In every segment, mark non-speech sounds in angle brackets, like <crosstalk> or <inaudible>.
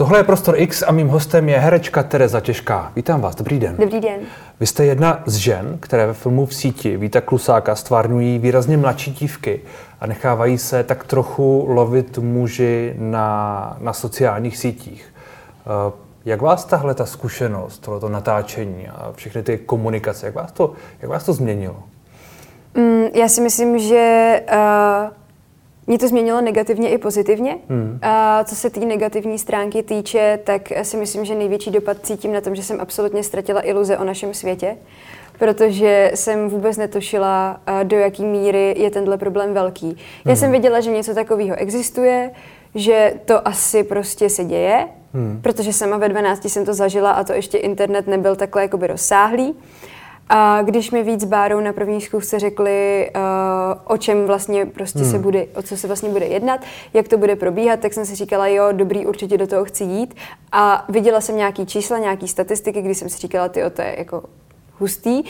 Tohle je Prostor X a mým hostem je herečka Tereza Těžká. Vítám vás, dobrý den. Dobrý den. Vy jste jedna z žen, které ve filmu v síti Víta Klusáka stvárňují výrazně mladší dívky a nechávají se tak trochu lovit muži na, na sociálních sítích. Eh, jak vás tahle ta zkušenost, tohleto natáčení a všechny ty komunikace, jak vás to, jak vás to změnilo? Mm, já si myslím, že uh, mě to změnilo negativně i pozitivně. Hmm. A co se té negativní stránky týče, tak si myslím, že největší dopad cítím na tom, že jsem absolutně ztratila iluze o našem světě, protože jsem vůbec netušila, do jaký míry je tenhle problém velký. Hmm. Já jsem věděla, že něco takového existuje, že to asi prostě se děje, hmm. protože sama ve 12 jsem to zažila a to ještě internet nebyl takhle jakoby rozsáhlý. A když mi víc bárou na první zkoušce řekli, uh, o čem vlastně prostě hmm. se bude, o co se vlastně bude jednat, jak to bude probíhat, tak jsem si říkala, jo, dobrý, určitě do toho chci jít. A viděla jsem nějaký čísla, nějaký statistiky, když jsem si říkala, ty, to je jako hustý.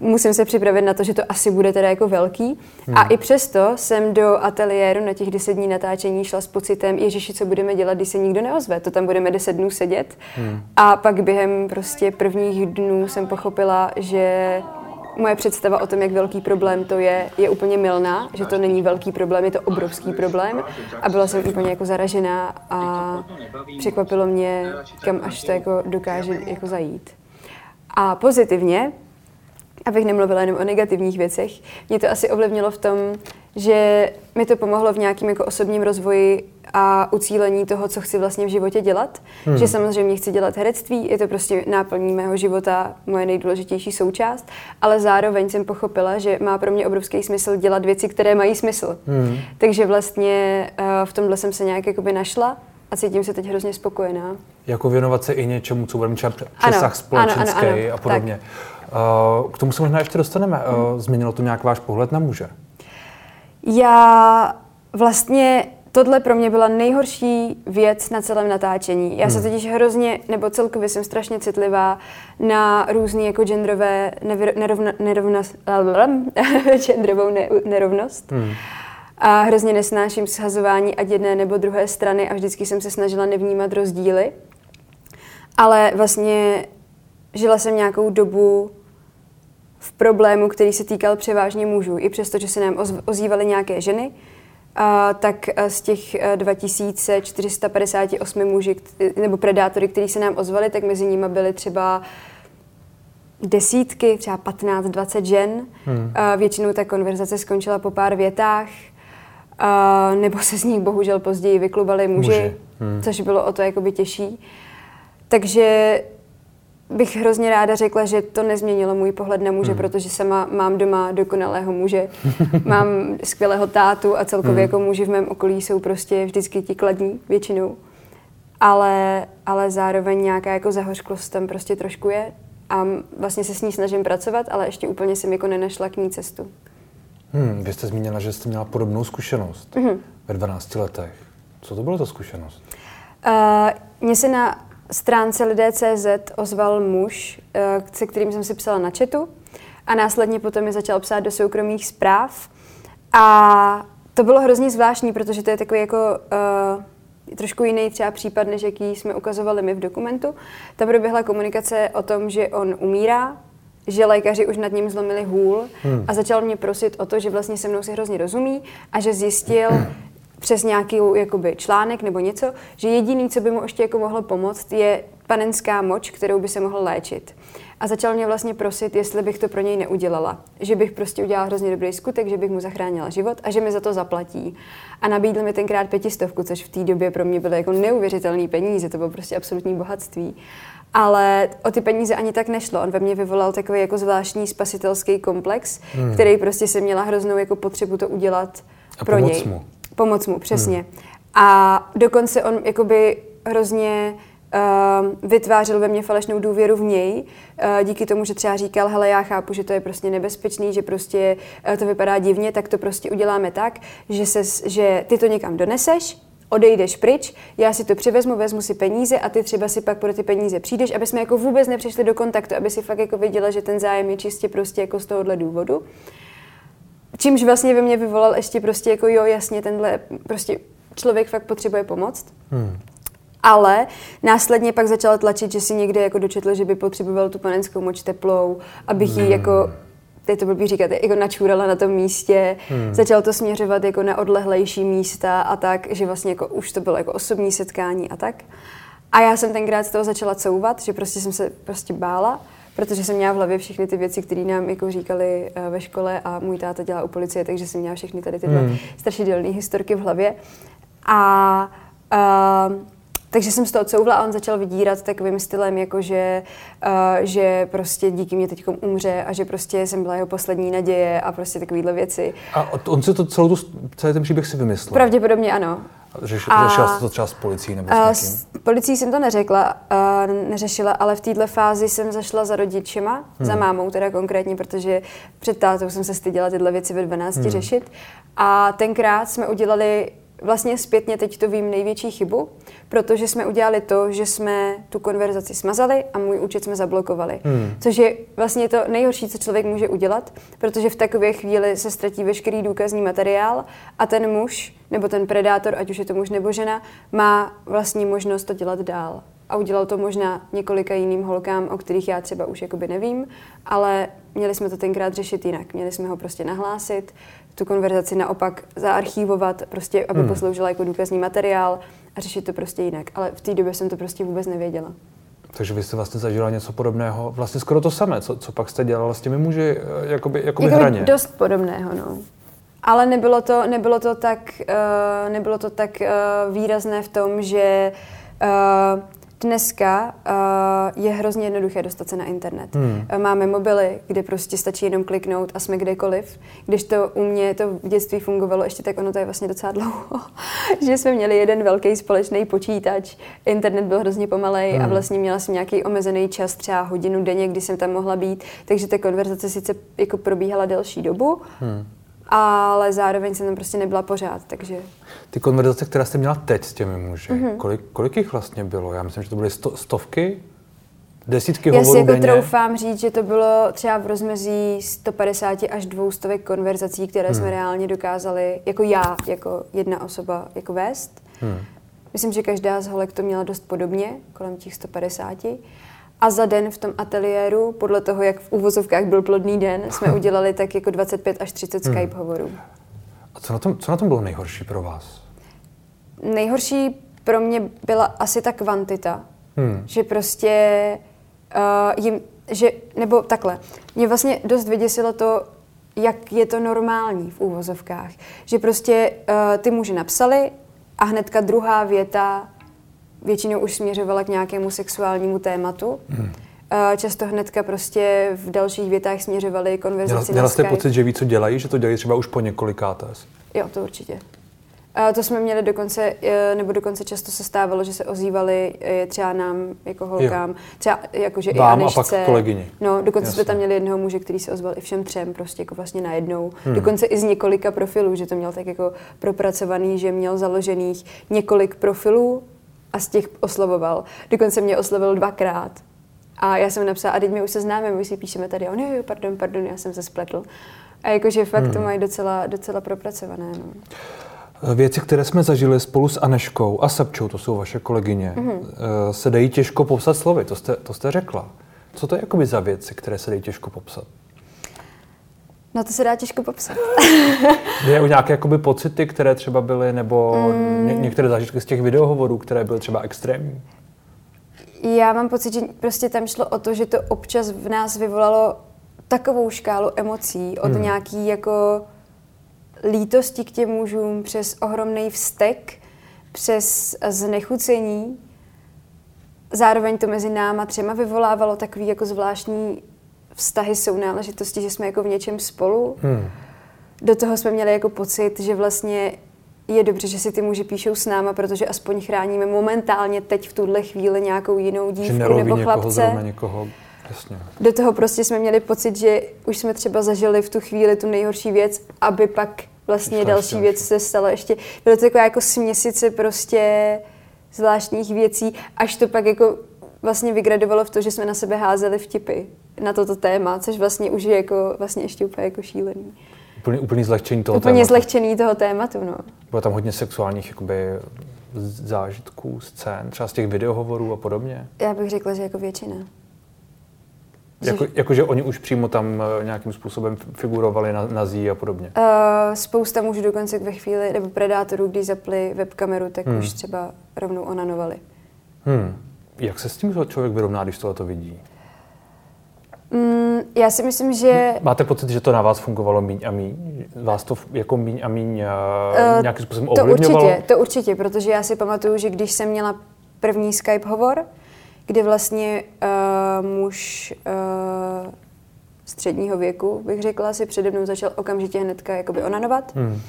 Musím se připravit na to, že to asi bude teda jako velký. Hmm. A i přesto jsem do ateliéru na těch 10 dní natáčení šla s pocitem, ježiši, co budeme dělat, když se nikdo neozve. To tam budeme 10 dnů sedět. Hmm. A pak během prostě prvních dnů jsem pochopila, že moje představa o tom, jak velký problém to je, je úplně milná, že to není velký problém, je to obrovský problém a byla jsem úplně jako zaražená a překvapilo mě, kam až to jako dokáže jako zajít. A pozitivně, abych nemluvila jenom o negativních věcech, mě to asi ovlivnilo v tom, že mi to pomohlo v nějakém jako osobním rozvoji a ucílení toho, co chci vlastně v životě dělat. Hmm. Že samozřejmě chci dělat herectví, je to prostě náplní mého života, moje nejdůležitější součást, ale zároveň jsem pochopila, že má pro mě obrovský smysl dělat věci, které mají smysl. Hmm. Takže vlastně uh, v tomhle jsem se nějak jakoby našla a cítím se teď hrozně spokojená. Jako věnovat se i něčemu, co bude mít přesah společenský ano, ano, a podobně. Tak. Uh, k tomu se možná ještě dostaneme. Hmm. Změnilo to nějak váš pohled na muže? Já vlastně tohle pro mě byla nejhorší věc na celém natáčení. Já hmm. se totiž hrozně, nebo celkově jsem strašně citlivá na různé jako genderové nerovna, nerovnost, <laughs> genderovou ne, nerovnost. Hmm a hrozně nesnáším shazování ať jedné nebo druhé strany a vždycky jsem se snažila nevnímat rozdíly. Ale vlastně žila jsem nějakou dobu v problému, který se týkal převážně mužů. I přesto, že se nám ozývaly nějaké ženy, a tak z těch 2458 muži, nebo predátory, kteří se nám ozvali, tak mezi nimi byly třeba desítky, třeba 15-20 žen. Hmm. A většinou ta konverzace skončila po pár větách. A, nebo se z nich bohužel později vyklubali muži, muži. Hmm. což bylo o to jakoby těžší. Takže bych hrozně ráda řekla, že to nezměnilo můj pohled na muže, hmm. protože sama mám doma dokonalého muže, <laughs> mám skvělého tátu a celkově hmm. jako muži v mém okolí jsou prostě vždycky ti kladní většinou. Ale, ale zároveň nějaká jako zahořklost tam prostě trošku je a vlastně se s ní snažím pracovat, ale ještě úplně jsem jako nenašla k ní cestu. Hmm, vy jste zmínila, že jste měla podobnou zkušenost mm-hmm. ve 12 letech. Co to bylo za zkušenost? Uh, mně se na stránce lidé.cz ozval muž, uh, se kterým jsem si psala na chatu a následně potom mi začal psát do soukromých zpráv. A to bylo hrozně zvláštní, protože to je takový jako uh, trošku jiný třeba případ, než jaký jsme ukazovali my v dokumentu. Tam proběhla komunikace o tom, že on umírá, že lékaři už nad ním zlomili hůl hmm. a začal mě prosit o to, že vlastně se mnou si hrozně rozumí a že zjistil <clears throat> přes nějaký jakoby, článek nebo něco, že jediný, co by mu ještě jako mohlo pomoct, je panenská moč, kterou by se mohl léčit. A začal mě vlastně prosit, jestli bych to pro něj neudělala. Že bych prostě udělala hrozně dobrý skutek, že bych mu zachránila život a že mi za to zaplatí. A nabídl mi tenkrát pětistovku, což v té době pro mě byly jako neuvěřitelné peníze, to bylo prostě absolutní bohatství. Ale o ty peníze ani tak nešlo. On ve mně vyvolal takový jako zvláštní spasitelský komplex, hmm. který prostě se měla hroznou jako potřebu to udělat a pro pomoc něj. Mu. Pomoc mu, přesně. Hmm. A dokonce on jakoby hrozně uh, vytvářel ve mně falešnou důvěru v něj, uh, díky tomu, že třeba říkal, hele, já chápu, že to je prostě nebezpečný, že prostě uh, to vypadá divně, tak to prostě uděláme tak, že, se, že ty to někam doneseš, odejdeš pryč, já si to přivezmu, vezmu si peníze a ty třeba si pak pro ty peníze přijdeš, aby jsme jako vůbec nepřišli do kontaktu, aby si fakt jako viděla, že ten zájem je čistě prostě jako z tohohle důvodu. Čímž vlastně ve mně vyvolal ještě prostě jako jo, jasně, tenhle prostě člověk fakt potřebuje pomoct. Hmm. Ale následně pak začala tlačit, že si někde jako dočetl, že by potřeboval tu panenskou moč teplou, abych ji hmm. jako je to blbý říkat, jako načůrala na tom místě, hmm. začal to směřovat jako na odlehlejší místa a tak, že vlastně jako už to bylo jako osobní setkání a tak. A já jsem tenkrát z toho začala couvat, že prostě jsem se prostě bála, protože jsem měla v hlavě všechny ty věci, které nám jako říkali uh, ve škole a můj táta dělá u policie, takže jsem měla všechny tady tyhle hmm. strašidelné historky v hlavě. A uh, takže jsem z toho couvla a on začal vydírat takovým stylem, jako že, uh, že prostě díky mě teď umře a že prostě jsem byla jeho poslední naděje a prostě takovéhle věci. A on si to celou tu, celý ten příběh si vymyslel? Pravděpodobně ano. Řeš, a, řešila jsi to třeba s policií nebo s někým? S policií jsem to neřekla, uh, neřešila, ale v této fázi jsem zašla za rodičema, hmm. za mámou teda konkrétně, protože před tátou jsem se styděla tyhle věci ve 12 hmm. řešit. A tenkrát jsme udělali vlastně zpětně teď to vím největší chybu, protože jsme udělali to, že jsme tu konverzaci smazali a můj účet jsme zablokovali. Hmm. Což je vlastně to nejhorší, co člověk může udělat, protože v takové chvíli se ztratí veškerý důkazní materiál a ten muž nebo ten predátor, ať už je to muž nebo žena, má vlastní možnost to dělat dál. A udělal to možná několika jiným holkám, o kterých já třeba už jakoby nevím, ale měli jsme to tenkrát řešit jinak. Měli jsme ho prostě nahlásit, tu konverzaci naopak zaarchívovat, prostě, aby hmm. posloužila jako důkazní materiál a řešit to prostě jinak. Ale v té době jsem to prostě vůbec nevěděla. Takže vy jste vlastně zažila něco podobného, vlastně skoro to samé, co, co pak jste dělala s těmi muži, eh, jakoby, jakoby, jakoby hraně. dost podobného, no. Ale nebylo to, nebylo to tak, uh, nebylo to tak uh, výrazné v tom, že uh, Dneska uh, je hrozně jednoduché dostat se na internet. Hmm. Uh, máme mobily, kde prostě stačí jenom kliknout a jsme kdekoliv. Když to u mě to v dětství fungovalo ještě, tak ono to je vlastně docela dlouho. <laughs> že jsme měli jeden velký společný počítač, internet byl hrozně pomalej hmm. a vlastně měla jsem nějaký omezený čas, třeba hodinu denně, kdy jsem tam mohla být, takže ta konverzace sice jako probíhala delší dobu, hmm ale zároveň jsem tam prostě nebyla pořád, takže... Ty konverzace, které jste měla teď s těmi muži, mm-hmm. kolik, kolik jich vlastně bylo? Já myslím, že to byly sto, stovky, desítky Já si jako denně. troufám říct, že to bylo třeba v rozmezí 150 až 200 konverzací, které hmm. jsme reálně dokázali, jako já, jako jedna osoba, jako vést. Hmm. Myslím, že každá z holek to měla dost podobně, kolem těch 150. A za den v tom ateliéru, podle toho, jak v úvozovkách byl plodný den, jsme <laughs> udělali tak jako 25 až 30 hmm. Skype hovorů. A co na, tom, co na tom bylo nejhorší pro vás? Nejhorší pro mě byla asi ta kvantita. Hmm. Že prostě uh, jim, že, nebo takhle, mě vlastně dost vyděsilo to, jak je to normální v úvozovkách. Že prostě uh, ty muži napsali a hnedka druhá věta většinou už směřovala k nějakému sexuálnímu tématu. Hmm. Často hnedka prostě v dalších větách směřovali konverzaci Měla, měla jste pocit, že ví, co dělají, že to dělají třeba už po několikáté? Jo, to určitě. A to jsme měli dokonce, e, nebo dokonce často se stávalo, že se ozývali e, třeba nám jako holkám, jo. třeba jakože i Anešce. a pak kolegyni. No, dokonce Jasně. jsme tam měli jednoho muže, který se ozval i všem třem, prostě jako vlastně najednou. Hmm. Dokonce i z několika profilů, že to měl tak jako propracovaný, že měl založených několik profilů a z těch oslovoval. Dokonce mě oslovil dvakrát. A já jsem napsala, a teď my už se známe, my si píšeme tady. A on, jo, pardon, pardon, já jsem se spletl. A jakože fakt hmm. to mají docela, docela propracované. No. Věci, které jsme zažili spolu s Aneškou a Sapčou, to jsou vaše kolegyně, mm-hmm. se dají těžko popsat slovy, to jste, to jste řekla. Co to je jakoby za věci, které se dají těžko popsat? No to se dá těžko popsat. <laughs> je u nějaké jakoby pocity, které třeba byly, nebo mm. ně, některé zážitky z těch videohovorů, které byly třeba extrémní? Já mám pocit, že prostě tam šlo o to, že to občas v nás vyvolalo takovou škálu emocí od hmm. nějaký jako lítosti k těm mužům přes ohromný vztek, přes znechucení. Zároveň to mezi náma třema vyvolávalo takový jako zvláštní vztahy jsou náležitosti, že jsme jako v něčem spolu. Hmm. Do toho jsme měli jako pocit, že vlastně je dobře, že si ty muži píšou s náma, protože aspoň chráníme momentálně teď v tuhle chvíli nějakou jinou dívku nebo chlapce. Někoho, někoho, jasně. Do toho prostě jsme měli pocit, že už jsme třeba zažili v tu chvíli tu nejhorší věc, aby pak vlastně Ještě další věc se stala ještě. Bylo to jako, jako směsice prostě zvláštních věcí, až to pak jako vlastně vygradovalo v to, že jsme na sebe házeli vtipy na toto téma, což vlastně už je jako vlastně ještě úplně jako šílený. Úplně, úplně zlehčení toho úplně tématu. zlehčení toho tématu, no. Bylo tam hodně sexuálních jakoby, zážitků, scén, třeba z těch videohovorů a podobně? Já bych řekla, že jako většina. Jako, jako, že oni už přímo tam eh, nějakým způsobem figurovali na, na zí a podobně? Uh, spousta mužů dokonce ve chvíli, nebo predátorů, když zapli webkameru, tak hmm. už třeba rovnou onanovali. Hmm. Jak se s tím člověk vyrovná, když tohle to vidí? Mm, já si myslím, že... Máte pocit, že to na vás fungovalo míň a míň? Vás to jako míň a míň uh, nějakým způsobem ovlivňovalo? To určitě, to určitě, protože já si pamatuju, že když jsem měla první Skype hovor, kdy vlastně uh, muž uh, středního věku, bych řekla, si přede mnou začal okamžitě hnedka jakoby onanovat. Hmm.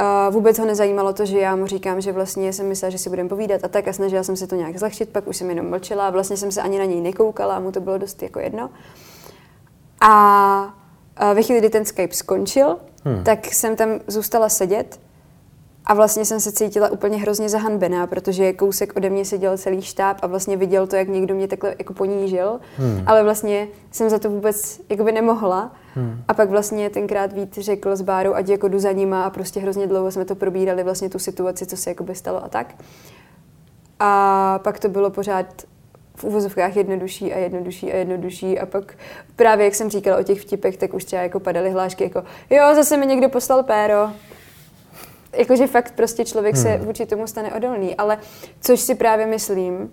Uh, vůbec ho nezajímalo to, že já mu říkám, že vlastně jsem myslela, že si budeme povídat a tak a snažila jsem se to nějak zlehčit, pak už jsem jenom mlčela a vlastně jsem se ani na něj nekoukala a mu to bylo dost jako jedno. A ve chvíli, kdy ten Skype skončil, hmm. tak jsem tam zůstala sedět a vlastně jsem se cítila úplně hrozně zahanbená, protože kousek ode mě seděl celý štáb a vlastně viděl to, jak někdo mě takhle jako ponížil, hmm. ale vlastně jsem za to vůbec jakoby nemohla. Hmm. A pak vlastně tenkrát Vít řekl s Bárou, ať jako jdu za nima a prostě hrozně dlouho jsme to probírali, vlastně tu situaci, co se jakoby stalo a tak. A pak to bylo pořád v uvozovkách jednodušší a jednodušší a jednodušší a pak právě, jak jsem říkala o těch vtipech, tak už třeba jako padaly hlášky jako jo, zase mi někdo poslal péro jakože fakt prostě člověk hmm. se vůči tomu stane odolný, ale což si právě myslím,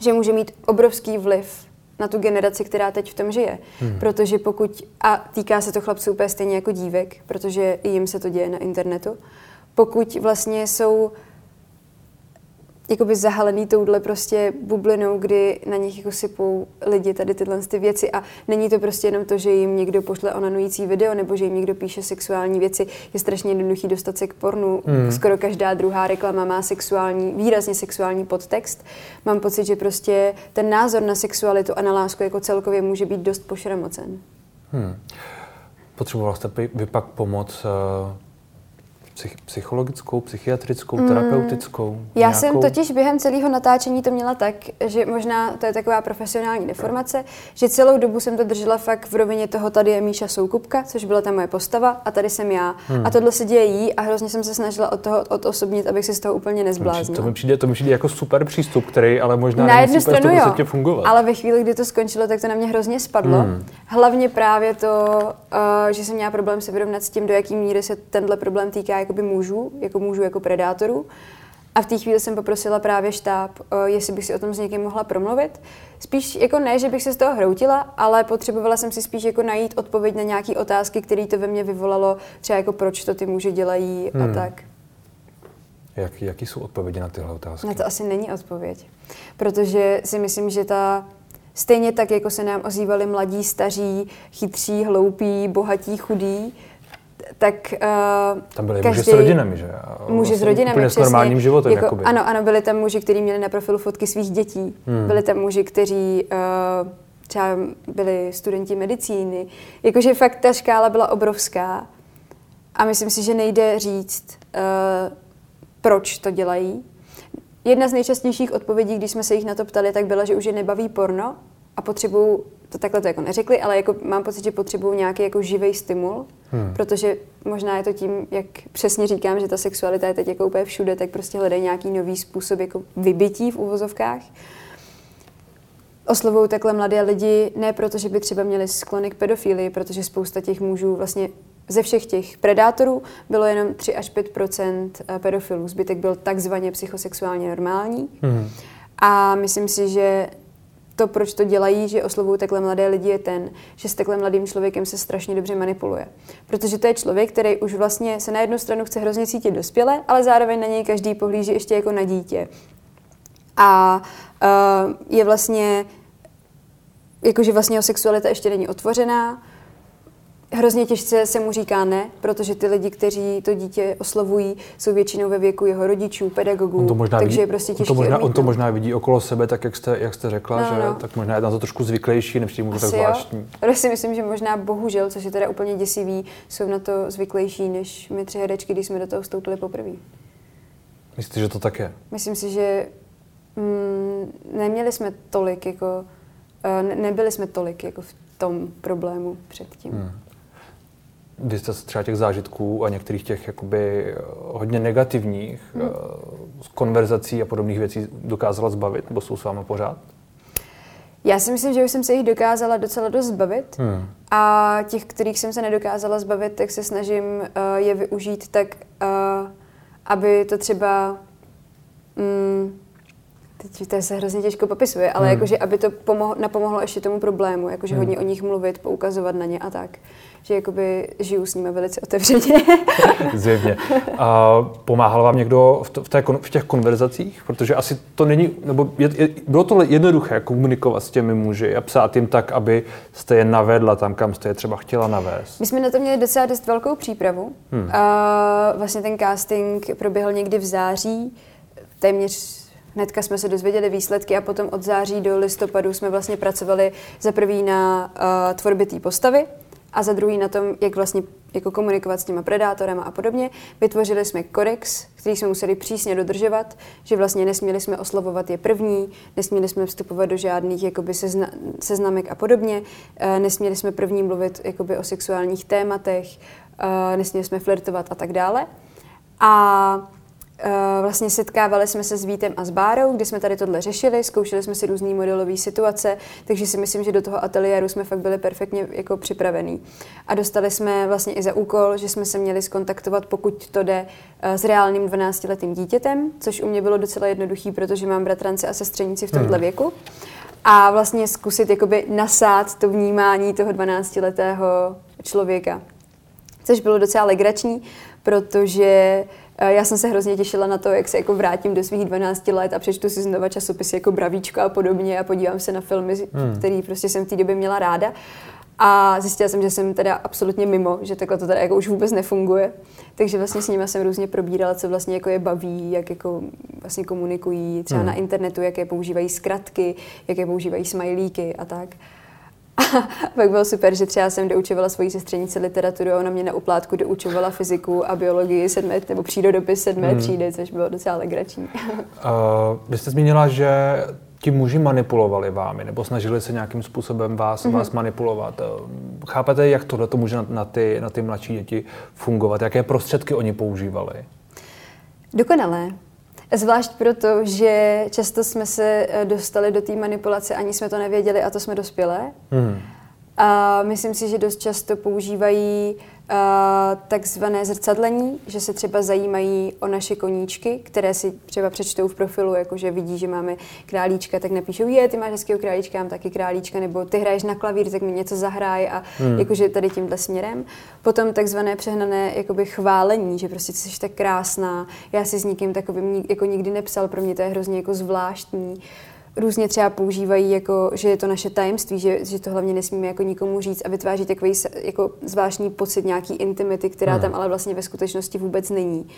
že může mít obrovský vliv na tu generaci, která teď v tom žije. Hmm. Protože pokud, a týká se to chlapců úplně stejně jako dívek, protože i jim se to děje na internetu, pokud vlastně jsou jakoby zahalený touhle prostě bublinou, kdy na nich jako sypou lidi tady tyhle ty věci a není to prostě jenom to, že jim někdo pošle onanující video nebo že jim někdo píše sexuální věci. Je strašně jednoduchý dostat se k pornu. Hmm. Skoro každá druhá reklama má sexuální, výrazně sexuální podtext. Mám pocit, že prostě ten názor na sexualitu a na lásku jako celkově může být dost pošramocen. Hmm. Potřeboval jste vy pak pomoc uh Psych, psychologickou, psychiatrickou, mm. terapeutickou? Já nějakou? jsem totiž během celého natáčení to měla tak, že možná to je taková profesionální deformace, že celou dobu jsem to držela fakt v rovině toho, tady je Míša Soukupka, což byla ta moje postava, a tady jsem já. Hmm. A tohle se děje jí a hrozně jsem se snažila od toho odosobnit, abych si z toho úplně nezbláznila. To mi přijde, to mi přijde jako super přístup, který ale možná na jednu stranu jo, fungovat. ale ve chvíli, kdy to skončilo, tak to na mě hrozně spadlo. Hmm. Hlavně právě to, uh, že jsem měla problém se vyrovnat s tím, do jaký míry se tenhle problém týká jakoby mužů, jako mužů jako predátorů. A v té chvíli jsem poprosila právě štáb, eh, jestli bych si o tom s někým mohla promluvit. Spíš jako ne, že bych se z toho hroutila, ale potřebovala jsem si spíš jako najít odpověď na nějaké otázky, které to ve mně vyvolalo, třeba jako proč to ty muži dělají hmm. a tak. Jak, jaký jsou odpovědi na tyhle otázky? Na to asi není odpověď, protože si myslím, že ta Stejně tak, jako se nám ozývali mladí, staří, chytří, hloupí, bohatí, chudí, tak uh, Tam byly každý, muži s rodinami, že? Muži vlastně s rodinami, úplně přesně. s normálním životem, jako, jakoby. Ano, ano, byli tam muži, kteří měli na profilu fotky svých dětí. Hmm. Byli tam muži, kteří uh, třeba byli studenti medicíny. Jakože fakt ta škála byla obrovská. A myslím si, že nejde říct, uh, proč to dělají. Jedna z nejčastějších odpovědí, když jsme se jich na to ptali, tak byla, že už je nebaví porno a potřebují to takhle to jako neřekli, ale jako mám pocit, že potřebují nějaký jako živý stimul, hmm. protože možná je to tím, jak přesně říkám, že ta sexualita je teď jako úplně všude, tak prostě hledají nějaký nový způsob jako vybití v úvozovkách. Oslovují takhle mladé lidi ne proto, že by třeba měli sklony k pedofilii, protože spousta těch mužů vlastně ze všech těch predátorů bylo jenom 3 až 5 eh, pedofilů. Zbytek byl takzvaně psychosexuálně normální. Hmm. A myslím si, že to, proč to dělají, že oslovují takhle mladé lidi, je ten, že s takhle mladým člověkem se strašně dobře manipuluje. Protože to je člověk, který už vlastně se na jednu stranu chce hrozně cítit dospěle, ale zároveň na něj každý pohlíží ještě jako na dítě. A uh, je vlastně, jakože vlastně jeho sexualita ještě není otvořená, Hrozně těžce se mu říká ne, protože ty lidi, kteří to dítě oslovují, jsou většinou ve věku jeho rodičů, pedagogů, on to možná takže vidí, je prostě těžké on to, možná, on to možná vidí okolo sebe, tak jak jste, jak jste řekla, no, že no. tak možná je na to trošku zvyklejší, než mu tak zvláštní. Já si myslím, že možná bohužel, což je teda úplně děsivý, jsou na to zvyklejší, než my tři herečky, když jsme do toho vstoupili poprvé. Myslíte, že to tak je? Myslím si, že mm, neměli jsme tolik, jako, eh, ne, nebyli jsme tolik jako v tom problému předtím. Hmm. Vy jste se třeba těch zážitků a některých těch jakoby hodně negativních hmm. konverzací a podobných věcí dokázala zbavit, nebo jsou s vámi pořád? Já si myslím, že už jsem se jich dokázala docela dost zbavit hmm. a těch, kterých jsem se nedokázala zbavit, tak se snažím uh, je využít tak, uh, aby to třeba um, teď to se hrozně těžko popisuje, ale hmm. jakože, aby to pomohlo, napomohlo ještě tomu problému, jakože hmm. hodně o nich mluvit, poukazovat na ně a tak. Že jakoby žiju s nimi velice otevřeně. <laughs> Zjevně. A pomáhal vám někdo v, to, v, té, v těch konverzacích? Protože asi to není, nebo je, je, bylo to jednoduché komunikovat s těmi muži a psát jim tak, aby jste je navedla tam, kam jste je třeba chtěla navést. My jsme na to měli docela dost velkou přípravu. Hmm. A vlastně ten casting proběhl někdy v září, téměř Hnedka jsme se dozvěděli výsledky a potom od září do listopadu jsme vlastně pracovali za prvý na uh, tvorbě té postavy a za druhý na tom, jak vlastně jako komunikovat s těma predátorem a podobně. Vytvořili jsme kodex, který jsme museli přísně dodržovat, že vlastně nesměli jsme oslovovat je první, nesměli jsme vstupovat do žádných jakoby sezna, seznamek a podobně, uh, nesměli jsme první mluvit jakoby o sexuálních tématech, uh, nesměli jsme flirtovat a tak dále. A Eh, vlastně setkávali jsme se s Vítem a s Bárou, kde jsme tady tohle řešili, zkoušeli jsme si různé modelové situace, takže si myslím, že do toho ateliéru jsme fakt byli perfektně jako připravení. A dostali jsme vlastně i za úkol, že jsme se měli skontaktovat, pokud to jde, eh, s reálným 12-letým dítětem, což u mě bylo docela jednoduchý, protože mám bratrance a sestřenici v tomhle hmm. věku. A vlastně zkusit jakoby nasát to vnímání toho 12-letého člověka. Což bylo docela legrační, protože Eh, já jsem se hrozně těšila na to, jak se jako vrátím do svých 12 let a přečtu si znova časopisy jako Bravíčko a podobně a podívám se na filmy, hmm. který prostě jsem v té době měla ráda. A zjistila jsem, že jsem teda absolutně mimo, že takhle to teda jako už vůbec nefunguje. Takže vlastně s nimi jsem různě probírala, co vlastně jako je baví, jak jako vlastně komunikují třeba hmm. na internetu, jaké používají zkratky, jaké používají smajlíky a tak. A pak bylo super, že třeba jsem doučovala svoji sestřenici literaturu a ona mě na uplátku doučovala fyziku a biologii sedmé, nebo přírodopis sedmé hmm. třídy, což bylo docela legrační. <laughs> Uh, vy jste zmínila, že ti muži manipulovali vámi, nebo snažili se nějakým způsobem vás, mm-hmm. vás manipulovat. Chápete, jak tohle to může na, na, ty, na ty mladší děti fungovat? Jaké prostředky oni používali? Dokonalé. Zvlášť proto, že často jsme se eh, dostali do té manipulace, ani jsme to nevěděli a to jsme dospělé. Hmm. A myslím si, že dost často používají uh, takzvané zrcadlení, že se třeba zajímají o naše koníčky, které si třeba přečtou v profilu, jakože vidí, že máme králíčka, tak napíšou, je, ty máš hezkého králíčka, mám taky králíčka, nebo ty hraješ na klavír, tak mi něco zahraj a hmm. jakože tady tímhle směrem. Potom takzvané přehnané jakoby chválení, že prostě jsi tak krásná, já si s nikým takovým jako nikdy nepsal, pro mě to je hrozně jako zvláštní. Uh, různě třeba používají, jako, že je to naše tajemství, že, že to hlavně nesmíme jako nikomu říct a vytváří takový jako zvláštní pocit nějaký intimity, která hmm. tam ale vlastně ve skutečnosti vůbec není.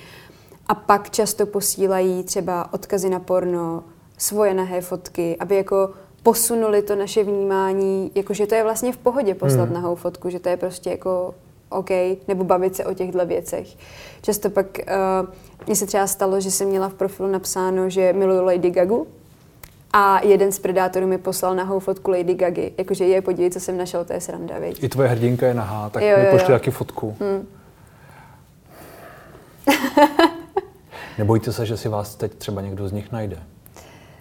A pak často posílají třeba odkazy na porno, svoje nahé fotky, aby jako posunuli to naše vnímání, jako že to je vlastně v pohodě poslat hmm. nahou fotku, že to je prostě jako OK, nebo bavit se o těchto věcech. Často pak uh, mně se třeba stalo, že jsem měla v profilu napsáno, že miluju Lady Gagu, a jeden z predátorů mi poslal nahou fotku Lady Gagy. Jakože je, podívej, co jsem našel, to je sranda, viď? I tvoje hrdinka je nahá, tak jo, mi pošli taky fotku. Hmm. <laughs> Nebojte se, že si vás teď třeba někdo z nich najde?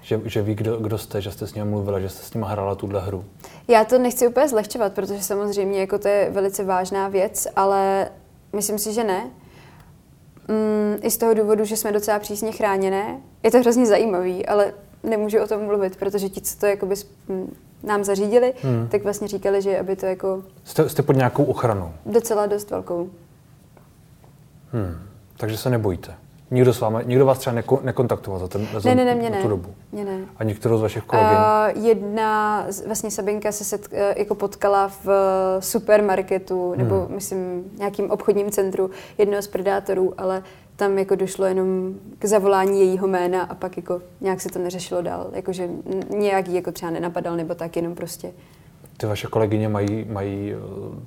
Že, že ví, kdo, kdo jste, že jste s ním mluvila, že jste s ním hrála tuhle hru? Já to nechci úplně zlehčovat, protože samozřejmě jako to je velice vážná věc, ale myslím si, že ne. Mm, I z toho důvodu, že jsme docela přísně chráněné. Je to hrozně zajímavý, ale nemůžu o tom mluvit, protože ti, co to jakoby nám zařídili, hmm. tak vlastně říkali, že aby to jako... Jste, jste pod nějakou ochranou? Docela dost velkou. Hmm. Takže se nebojíte? Nikdo, s vámi, nikdo vás třeba neko, nekontaktoval za, ten, za ne, ne, ne, mě tu ne. dobu? Mě ne. A některou z vašich kolegů? Uh, jedna, vlastně Sabinka se set, uh, jako potkala v uh, supermarketu, nebo hmm. myslím nějakým obchodním centru jednoho z predátorů, ale tam jako došlo jenom k zavolání jejího jména a pak jako nějak se to neřešilo dál. Jakože nějak jí jako třeba nenapadal nebo tak, jenom prostě. Ty vaše kolegyně mají, mají, eh,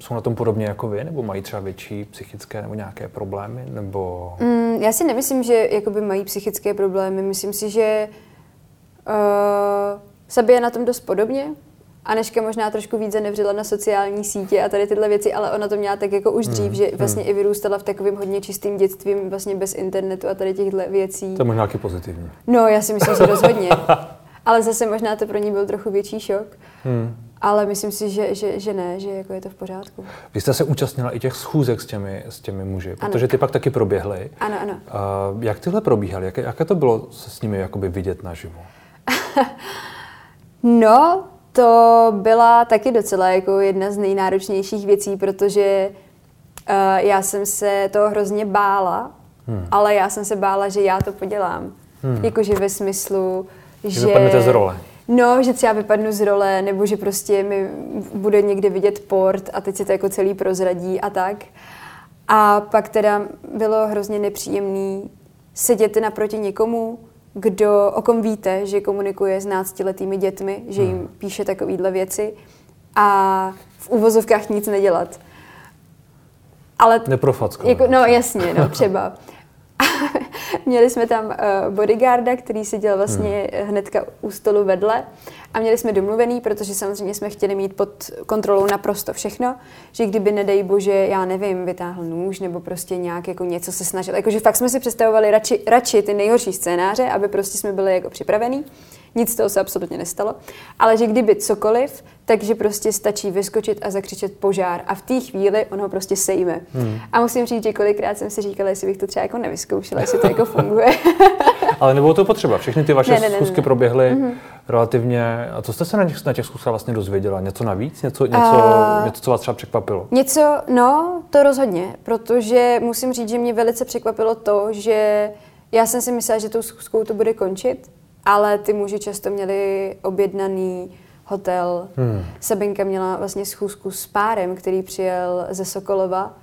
jsou na tom podobně jako vy, nebo mají třeba větší psychické nebo nějaké problémy? Nebo... Mm, já si nemyslím, že jakoby mají psychické problémy. Myslím si, že uh, Sabi je na tom dost podobně. Aneška možná trošku víc zanevřela na sociální sítě a tady tyhle věci, ale ona to měla tak jako už dřív, mm. že vlastně mm. i vyrůstala v takovém hodně čistým dětstvím, vlastně bez internetu a tady těchto věcí. To je možná taky pozitivní. No, já si myslím, že rozhodně. <laughs> ale zase možná to pro ní byl trochu větší šok. Mm. Ale myslím si, že, že, že ne, že jako je to v pořádku. Vy jste se účastnila i těch schůzek s těmi, s těmi muži, protože ty pak taky proběhly. Ano, ano. Uh, jak tyhle probíhaly? Jak, jaké to bylo se s nimi jakoby vidět naživo? <laughs> no, to byla taky docela jako jedna z nejnáročnějších věcí, protože uh, já jsem se toho hrozně bála, hmm. ale já jsem se bála, že já to podělám. Hmm. Jakože ve smyslu, že... Že z role. No, že třeba vypadnu z role, nebo že prostě mi bude někde vidět port a teď se to jako celý prozradí a tak. A pak teda bylo hrozně nepříjemný sedět naproti někomu, kdo, o kom víte, že komunikuje s náctiletými dětmi, že jim hmm. píše takovýhle věci a v uvozovkách nic nedělat. Ale... Neprofackovat. Jako, no jasně, no třeba. <laughs> <laughs> měli jsme tam uh, bodyguarda, který seděl vlastně hmm. hnedka u stolu vedle a měli jsme domluvený, protože samozřejmě jsme chtěli mít pod kontrolou naprosto všechno, že kdyby, nedej bože, já nevím, vytáhl nůž nebo prostě nějak jako něco se snažil. Jakože fakt jsme si představovali radši, radši ty nejhorší scénáře, aby prostě jsme byli jako připravení. Nic z toho se absolutně nestalo. Ale že kdyby cokoliv, takže prostě stačí vyskočit a zakřičet požár. A v té chvíli on ho prostě sejme. Hmm. A musím říct, že kolikrát jsem si říkala, jestli bych to třeba jako nevyzkoušela, jestli to jako funguje. <laughs> Ale nebylo to potřeba. Všechny ty vaše ne, ne, ne, schůzky ne. proběhly mm-hmm. relativně. A co jste se na těch, na těch schůzkách vlastně dozvěděla? Něco navíc? Něco, něco, uh, něco, co vás třeba překvapilo? Něco, no, to rozhodně. Protože musím říct, že mě velice překvapilo to, že já jsem si myslela, že tou schůzkou to bude končit, ale ty muži často měli objednaný hotel. Hmm. Sabinka měla vlastně schůzku s párem, který přijel ze Sokolova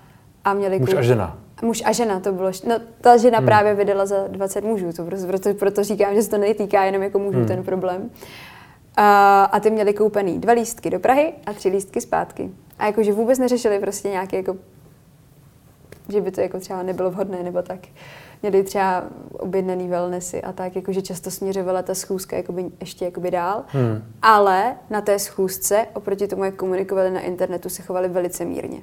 a měli... Muž a žena. Muž a žena to bylo. No, ta žena hmm. právě vydala za 20 mužů, to proto, proto, proto říkám, že se to netýká jenom jako mužů hmm. ten problém. A, a ty měli koupený dva lístky do Prahy a tři lístky zpátky. A jakože vůbec neřešili prostě nějaké jako že by to jako třeba nebylo vhodné nebo tak. Měli třeba objednaný wellnessy a tak, jakože často směřovala ta schůzka jakoby ještě jakoby dál. Hmm. Ale na té schůzce, oproti tomu, jak komunikovali na internetu, se chovali velice mírně.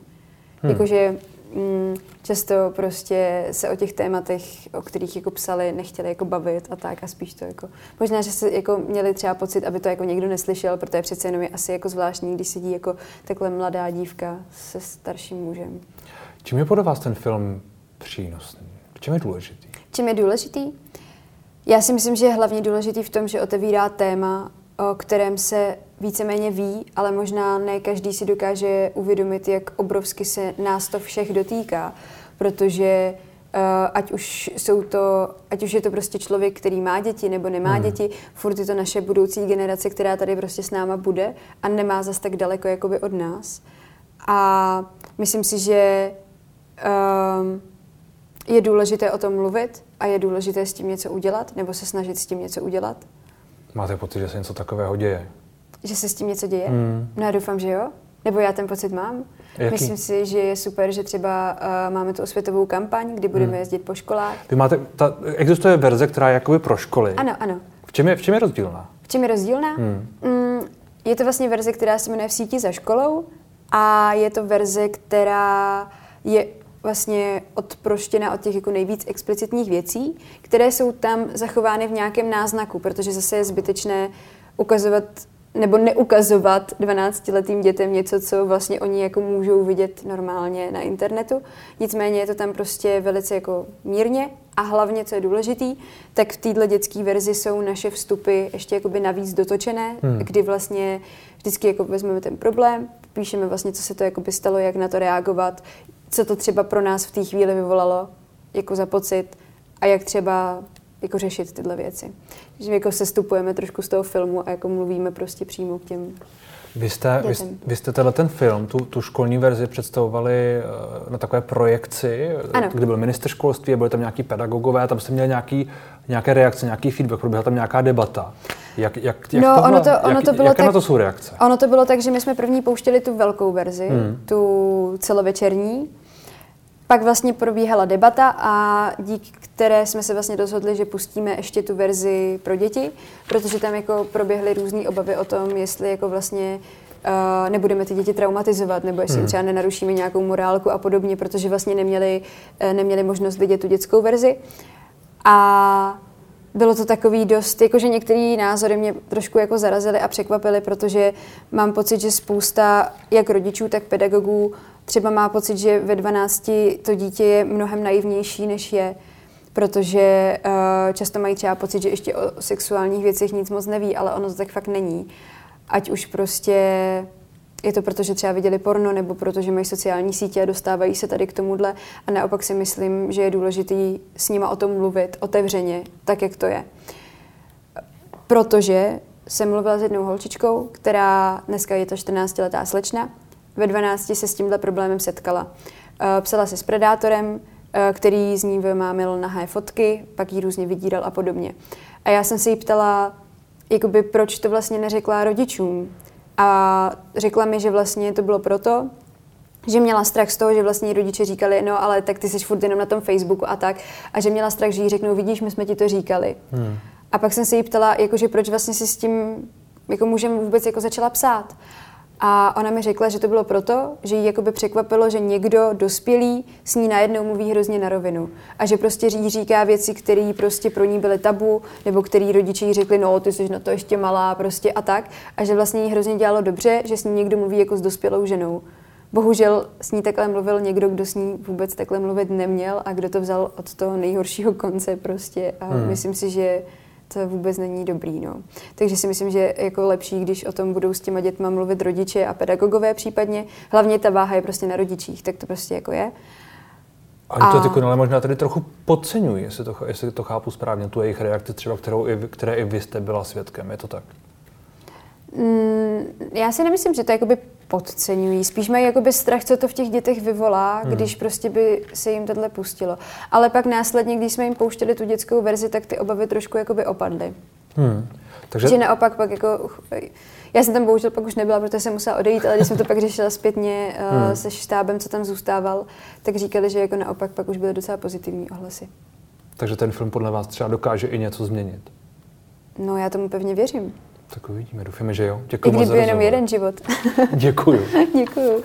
Hmm. Jakože mm, často prostě se o těch tématech, o kterých jako psali, nechtěli jako bavit a tak a spíš to jako, možná, že se jako měli třeba pocit, aby to jako někdo neslyšel, protože přece jenom je asi jako zvláštní, když sedí jako takhle mladá dívka se starším mužem. Čím je podle vás ten film přínosný? Čím je důležitý? Čím je důležitý? Já si myslím, že je hlavně důležitý v tom, že otevírá téma, o kterém se víceméně ví, ale možná ne každý si dokáže uvědomit, jak obrovsky se nás to všech dotýká, protože uh, ať už jsou to, ať už je to prostě člověk, který má děti nebo nemá hmm. děti, furt je to naše budoucí generace, která tady prostě s náma bude a nemá zas tak daleko jakoby od nás. A myslím si, že um, je důležité o tom mluvit a je důležité s tím něco udělat nebo se snažit s tím něco udělat. Máte pocit, že se něco takového děje? Že se s tím něco děje? Mm. No já doufám, že jo. Nebo já ten pocit mám. Jaký? Myslím si, že je super, že třeba uh, máme tu osvětovou kampaň, kdy budeme mm. jezdit po školách. Vy máte, ta, existuje verze, která je jakoby pro školy. Ano, ano. V čem je, v čem je rozdílná? V čem je rozdílná? Mm. Mm, je to vlastně verze, která se jmenuje V síti za školou a je to verze, která je vlastně odproštěna od těch jako nejvíc explicitních věcí, které jsou tam zachovány v nějakém náznaku, protože zase je zbytečné ukazovat nebo neukazovat 12-letým dětem něco, co vlastně oni jako můžou vidět normálně na internetu. Nicméně je to tam prostě velice jako mírně a hlavně, co je důležitý, tak v této dětské verzi jsou naše vstupy ještě jakoby navíc dotočené, hmm. kdy vlastně vždycky jako vezmeme ten problém, píšeme vlastně, co se to jakoby stalo, jak na to reagovat, co to třeba pro nás v té chvíli vyvolalo jako za pocit a jak třeba jako řešit tyhle věci. Že jako sestupujeme trošku z toho filmu a jako mluvíme prostě přímo k těm vy jste, vy, vy jste tenhle ten film, tu, tu školní verzi představovali eh, na takové projekci, ano. kdy byl minister školství a byli tam nějaký pedagogové, tam jste měli nějaký, nějaké reakce, nějaký feedback, proběhla tam nějaká debata. Jak, jak, jak no, tohle, ono to, ono jak, to bylo jaké tak, na to jsou reakce? Ono to bylo tak, že my jsme první pouštěli tu velkou verzi, hmm. tu celovečerní, pak vlastně probíhala debata a díky které jsme se vlastně rozhodli, že pustíme ještě tu verzi pro děti, protože tam jako proběhly různé obavy o tom, jestli jako vlastně uh, nebudeme ty děti traumatizovat, nebo jestli hmm. třeba nenarušíme nějakou morálku a podobně, protože vlastně neměli, uh, neměli možnost vidět tu dětskou verzi. A bylo to takový dost, jakože některé názory mě trošku jako zarazily a překvapily, protože mám pocit, že spousta jak rodičů, tak pedagogů třeba má pocit, že ve 12 to dítě je mnohem naivnější, než je, protože uh, často mají třeba pocit, že ještě o sexuálních věcech nic moc neví, ale ono to tak fakt není. Ať už prostě je to proto, že třeba viděli porno, nebo protože mají sociální sítě a dostávají se tady k tomuhle. A naopak si myslím, že je důležité s nima o tom mluvit otevřeně, tak jak to je. Protože jsem mluvila s jednou holčičkou, která dneska je to 14-letá slečna, ve 12 se s tímhle problémem setkala. Eh, psala se s predátorem, eh, který z ní vymámil nahé fotky, pak ji různě vydíral a podobně. A já jsem se jí ptala, jakoby, proč to vlastně neřekla rodičům. A řekla mi, že vlastně to bylo proto, že měla strach z toho, že vlastně rodiče říkali, no ale tak ty jsi furt jenom na tom Facebooku a tak, a že měla strach, že jí řeknou, vidíš, my jsme ti to říkali. Hmm. A pak jsem se jí ptala, jakože proč vlastně si s tím jako můžeme vůbec jako začala psát. A ona mi řekla, že to bylo proto, že jí jakoby překvapilo, že někdo dospělý s ní najednou mluví hrozně na rovinu. A že prostě jí říká věci, které prostě pro ní byly tabu, nebo který rodiče jí řekli, no ty jsi na to ještě malá prostě a tak. A že vlastně jí hrozně dělalo dobře, že s ní někdo mluví jako s dospělou ženou. Bohužel s ní takhle mluvil někdo, kdo s ní vůbec takhle mluvit neměl a kdo to vzal od toho nejhoršího konce prostě. A hmm. myslím si, že vůbec není dobrý. No. Takže si myslím, že je jako lepší, když o tom budou s těma dětma mluvit rodiče a pedagogové případně. Hlavně ta váha je prostě na rodičích, tak to prostě jako je. A to ty konale možná tady trochu podceňují, jestli to, jestli to chápu správně, tu jejich reakci třeba, kterou i, které i vy jste byla svědkem. Je to tak? Mm, já si nemyslím, že to jakoby podceňují. Spíš mají jakoby strach, co to v těch dětech vyvolá, hmm. když prostě by se jim tohle pustilo. Ale pak následně, když jsme jim pouštěli tu dětskou verzi, tak ty obavy trošku jakoby opadly. Hmm. Takže... Že naopak pak jako... Já jsem tam bohužel pak už nebyla, protože jsem musela odejít, ale když jsem to pak řešila zpětně uh, hmm. se štábem, co tam zůstával, tak říkali, že jako naopak pak už byly docela pozitivní ohlasy. Takže ten film podle vás třeba dokáže i něco změnit? No já tomu pevně věřím. Tak uvidíme, doufáme, že jo. Děkuji I kdyby jenom jeden život. <laughs> Děkuju. <laughs> Děkuju.